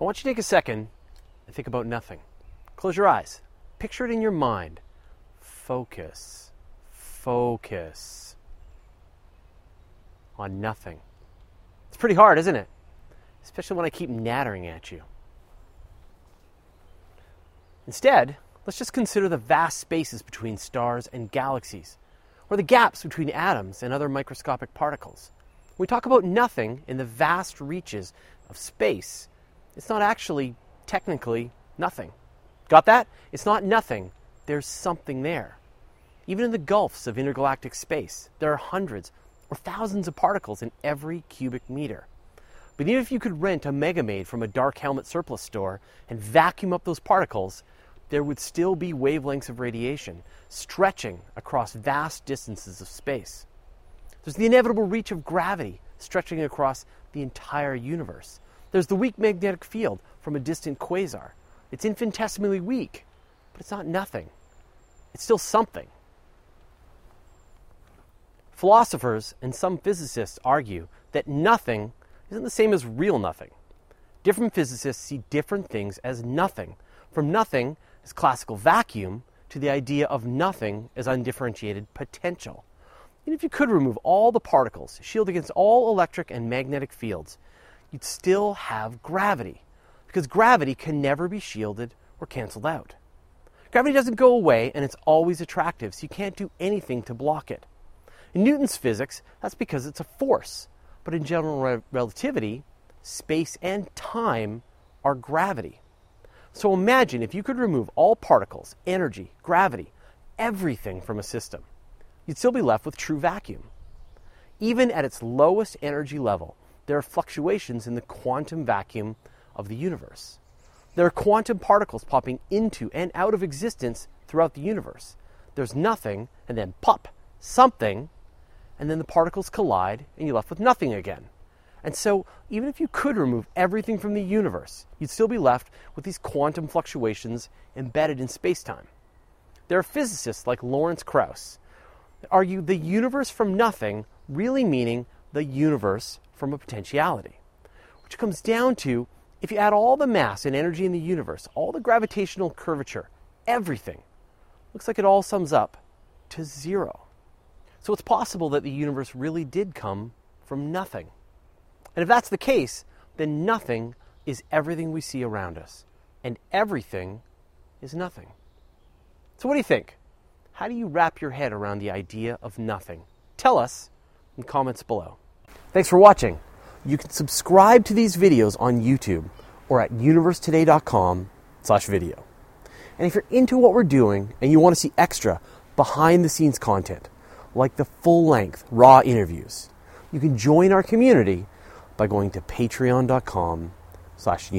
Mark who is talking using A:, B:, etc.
A: I want you to take a second and think about nothing. Close your eyes. Picture it in your mind. Focus. Focus on nothing. It's pretty hard, isn't it? Especially when I keep nattering at you. Instead, let's just consider the vast spaces between stars and galaxies, or the gaps between atoms and other microscopic particles. We talk about nothing in the vast reaches of space, it's not actually technically nothing. Got that? It's not nothing. There's something there. Even in the gulfs of intergalactic space, there are hundreds or thousands of particles in every cubic meter. But even if you could rent a Megamaid from a dark helmet surplus store and vacuum up those particles, there would still be wavelengths of radiation stretching across vast distances of space. There's the inevitable reach of gravity stretching across the entire universe. There's the weak magnetic field from a distant quasar. It's infinitesimally weak, but it's not nothing. It's still something. Philosophers and some physicists argue that nothing isn't the same as real nothing. Different physicists see different things as nothing, from nothing as classical vacuum to the idea of nothing as undifferentiated potential. And if you could remove all the particles, shield against all electric and magnetic fields, you'd still have gravity, because gravity can never be shielded or canceled out. Gravity doesn't go away and it's always attractive, so you can't do anything to block it. In Newton's physics, that's because it's a force. But in general re- relativity, space and time are gravity. So imagine if you could remove all particles, energy, gravity, everything from a system. You'd still be left with true vacuum. Even at its lowest energy level, there are fluctuations in the quantum vacuum of the universe. There are quantum particles popping into and out of existence throughout the universe. There's nothing, and then pop, something, and then the particles collide, and you're left with nothing again. And so, even if you could remove everything from the universe, you'd still be left with these quantum fluctuations embedded in spacetime. There are physicists like Lawrence Krauss that argue the universe from nothing really meaning the universe from a potentiality, which comes down to if you add all the mass and energy in the universe, all the gravitational curvature, everything, looks like it all sums up to zero. So it's possible that the universe really did come from nothing. And if that's the case, then nothing is everything we see around us, and everything is nothing. So, what do you think? How do you wrap your head around the idea of nothing? Tell us in comments below. Thanks for watching. You can subscribe to these videos on YouTube or at universetoday.com/video. And if you're into what we're doing and you want to see extra behind the scenes content, like the full length raw interviews, you can join our community by going to patreon.com slash.